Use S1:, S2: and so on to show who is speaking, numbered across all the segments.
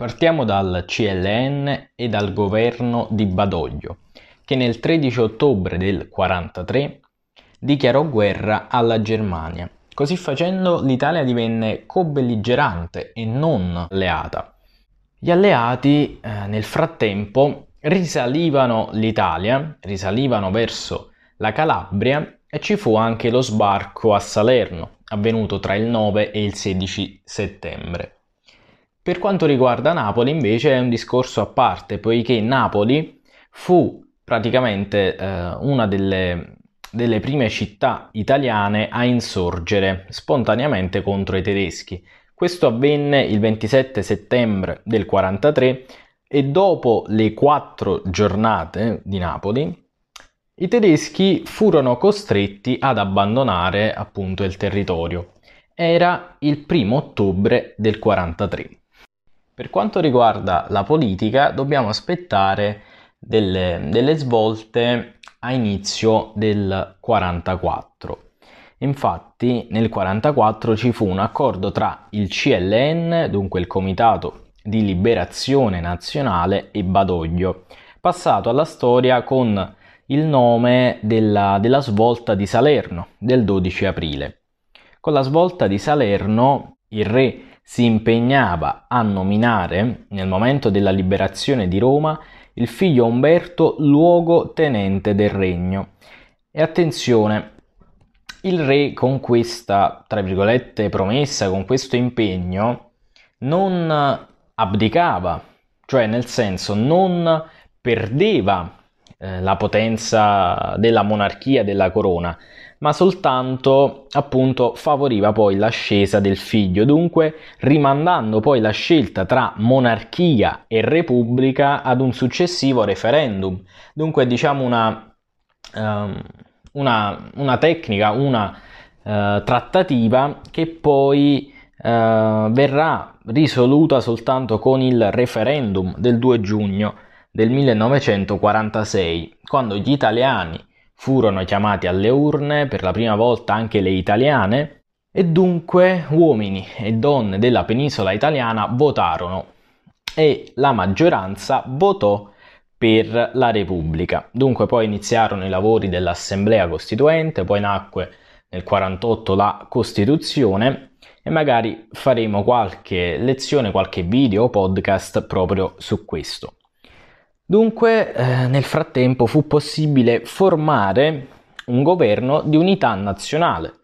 S1: Partiamo dal CLN e dal governo di Badoglio, che nel 13 ottobre del 43 dichiarò guerra alla Germania. Così facendo l'Italia divenne co-belligerante e non alleata. Gli alleati eh, nel frattempo risalivano l'Italia, risalivano verso la Calabria e ci fu anche lo sbarco a Salerno, avvenuto tra il 9 e il 16 settembre. Per quanto riguarda Napoli invece è un discorso a parte, poiché Napoli fu praticamente eh, una delle, delle prime città italiane a insorgere spontaneamente contro i tedeschi. Questo avvenne il 27 settembre del 43 e dopo le quattro giornate di Napoli i tedeschi furono costretti ad abbandonare appunto il territorio. Era il primo ottobre del 43. Per quanto riguarda la politica, dobbiamo aspettare delle, delle svolte a inizio del 44. Infatti nel 44 ci fu un accordo tra il CLN, dunque il Comitato di Liberazione Nazionale, e Badoglio, passato alla storia con il nome della, della svolta di Salerno del 12 aprile. Con la svolta di Salerno il re si impegnava a nominare, nel momento della liberazione di Roma, il figlio Umberto luogotenente del regno. E attenzione, il re con questa, tra virgolette, promessa, con questo impegno, non abdicava, cioè nel senso non perdeva eh, la potenza della monarchia, della corona, ma soltanto appunto favoriva poi l'ascesa del figlio, dunque rimandando poi la scelta tra monarchia e repubblica ad un successivo referendum. Dunque diciamo una, um, una, una tecnica, una uh, trattativa che poi uh, verrà risoluta soltanto con il referendum del 2 giugno del 1946, quando gli italiani Furono chiamati alle urne per la prima volta anche le italiane e dunque uomini e donne della penisola italiana votarono e la maggioranza votò per la Repubblica. Dunque poi iniziarono i lavori dell'Assemblea Costituente, poi nacque nel 48 la Costituzione e magari faremo qualche lezione, qualche video o podcast proprio su questo. Dunque, eh, nel frattempo fu possibile formare un governo di unità nazionale,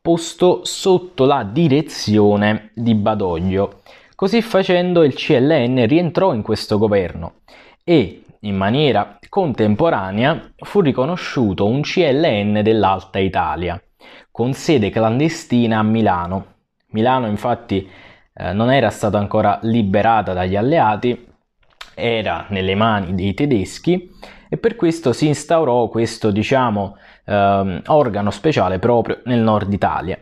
S1: posto sotto la direzione di Badoglio. Così facendo il CLN rientrò in questo governo e in maniera contemporanea fu riconosciuto un CLN dell'Alta Italia, con sede clandestina a Milano. Milano infatti eh, non era stata ancora liberata dagli alleati era nelle mani dei tedeschi e per questo si instaurò questo diciamo ehm, organo speciale proprio nel nord Italia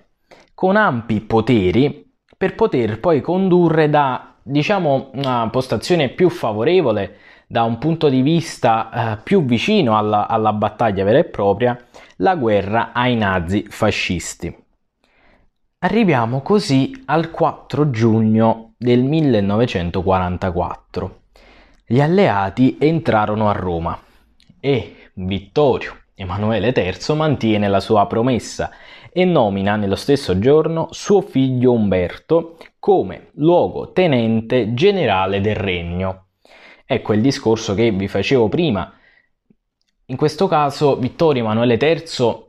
S1: con ampi poteri per poter poi condurre da diciamo una postazione più favorevole da un punto di vista eh, più vicino alla, alla battaglia vera e propria la guerra ai nazi fascisti. Arriviamo così al 4 giugno del 1944 gli alleati entrarono a Roma e Vittorio Emanuele III mantiene la sua promessa e nomina nello stesso giorno suo figlio Umberto come luogotenente generale del regno. Ecco il discorso che vi facevo prima. In questo caso Vittorio Emanuele III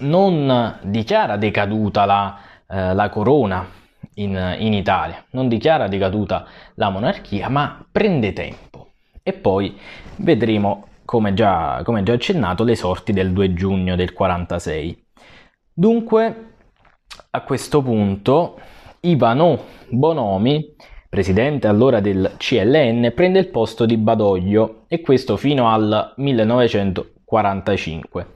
S1: non dichiara decaduta la, eh, la corona in, in Italia, non dichiara decaduta la monarchia, ma prende tempo e poi vedremo, come già, come già accennato, le sorti del 2 giugno del 46. Dunque, a questo punto, Ivano Bonomi, presidente allora del CLN, prende il posto di Badoglio e questo fino al 1945.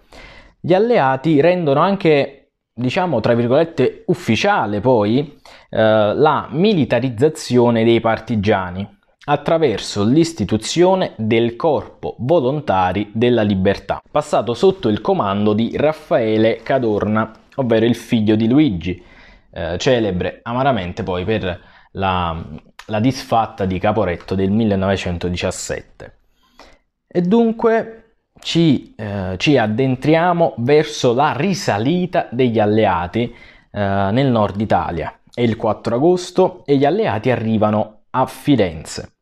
S1: Gli alleati rendono anche, diciamo, tra virgolette, ufficiale poi eh, la militarizzazione dei partigiani attraverso l'istituzione del Corpo Volontari della Libertà, passato sotto il comando di Raffaele Cadorna, ovvero il figlio di Luigi, eh, celebre amaramente poi per la, la disfatta di Caporetto del 1917. E dunque ci, eh, ci addentriamo verso la risalita degli alleati eh, nel nord Italia. È il 4 agosto e gli alleati arrivano a Firenze.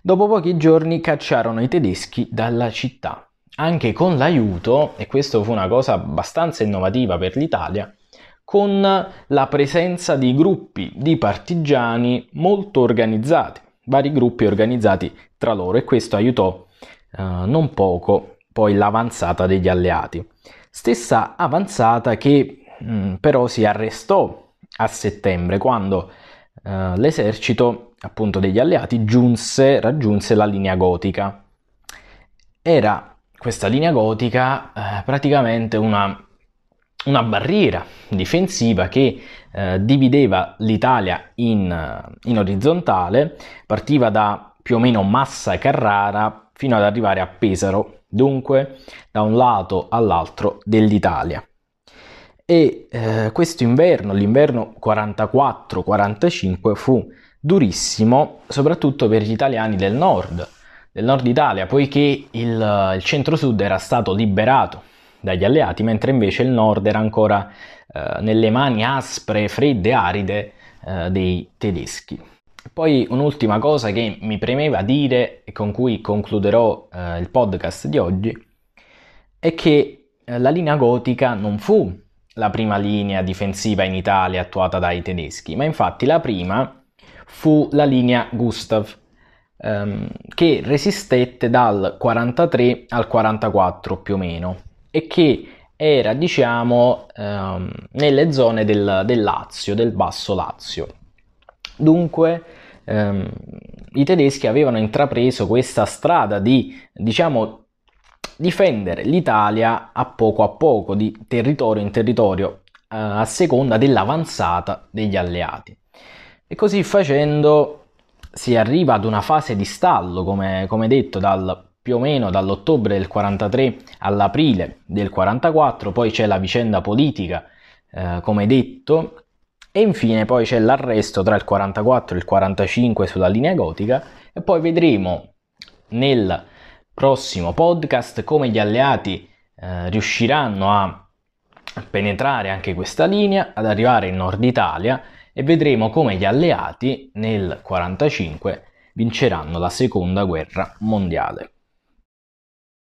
S1: Dopo pochi giorni cacciarono i tedeschi dalla città, anche con l'aiuto, e questo fu una cosa abbastanza innovativa per l'Italia, con la presenza di gruppi di partigiani molto organizzati, vari gruppi organizzati tra loro e questo aiutò eh, non poco poi l'avanzata degli alleati. Stessa avanzata che mh, mm, però si arrestò a settembre quando eh, l'esercito appunto degli alleati giunse, raggiunse la linea gotica. Era questa linea gotica eh, praticamente una una barriera difensiva che eh, divideva l'Italia in, in, orizzontale, partiva da più o meno Massa Carrara fino ad arrivare a Pesaro, dunque da un lato all'altro dell'Italia. E eh, questo inverno, l'inverno 44-45, fu durissimo soprattutto per gli italiani del nord, del nord Italia, poiché il, il centro-sud era stato liberato dagli alleati, mentre invece il nord era ancora eh, nelle mani aspre, fredde, aride eh, dei tedeschi. Poi un'ultima cosa che mi premeva dire e con cui concluderò eh, il podcast di oggi è che eh, la linea gotica non fu la prima linea difensiva in Italia attuata dai tedeschi, ma infatti la prima fu la linea Gustav, ehm, che resistette dal 43 al 44 più o meno e che era diciamo ehm, nelle zone del, del, Lazio, del basso Lazio. Dunque ehm, i tedeschi avevano intrapreso questa strada di diciamo difendere l'Italia a poco a poco, di territorio in territorio, eh, a seconda dell'avanzata degli alleati. E così facendo si arriva ad una fase di stallo, come, come detto, dal più o meno dall'ottobre del 43 all'aprile del 44, poi c'è la vicenda politica, eh, come detto, e infine poi c'è l'arresto tra il 44 e il 45 sulla linea gotica e poi vedremo nel prossimo podcast come gli alleati eh, riusciranno a penetrare anche questa linea, ad arrivare in Nord Italia e vedremo come gli alleati nel 45 vinceranno la seconda guerra mondiale.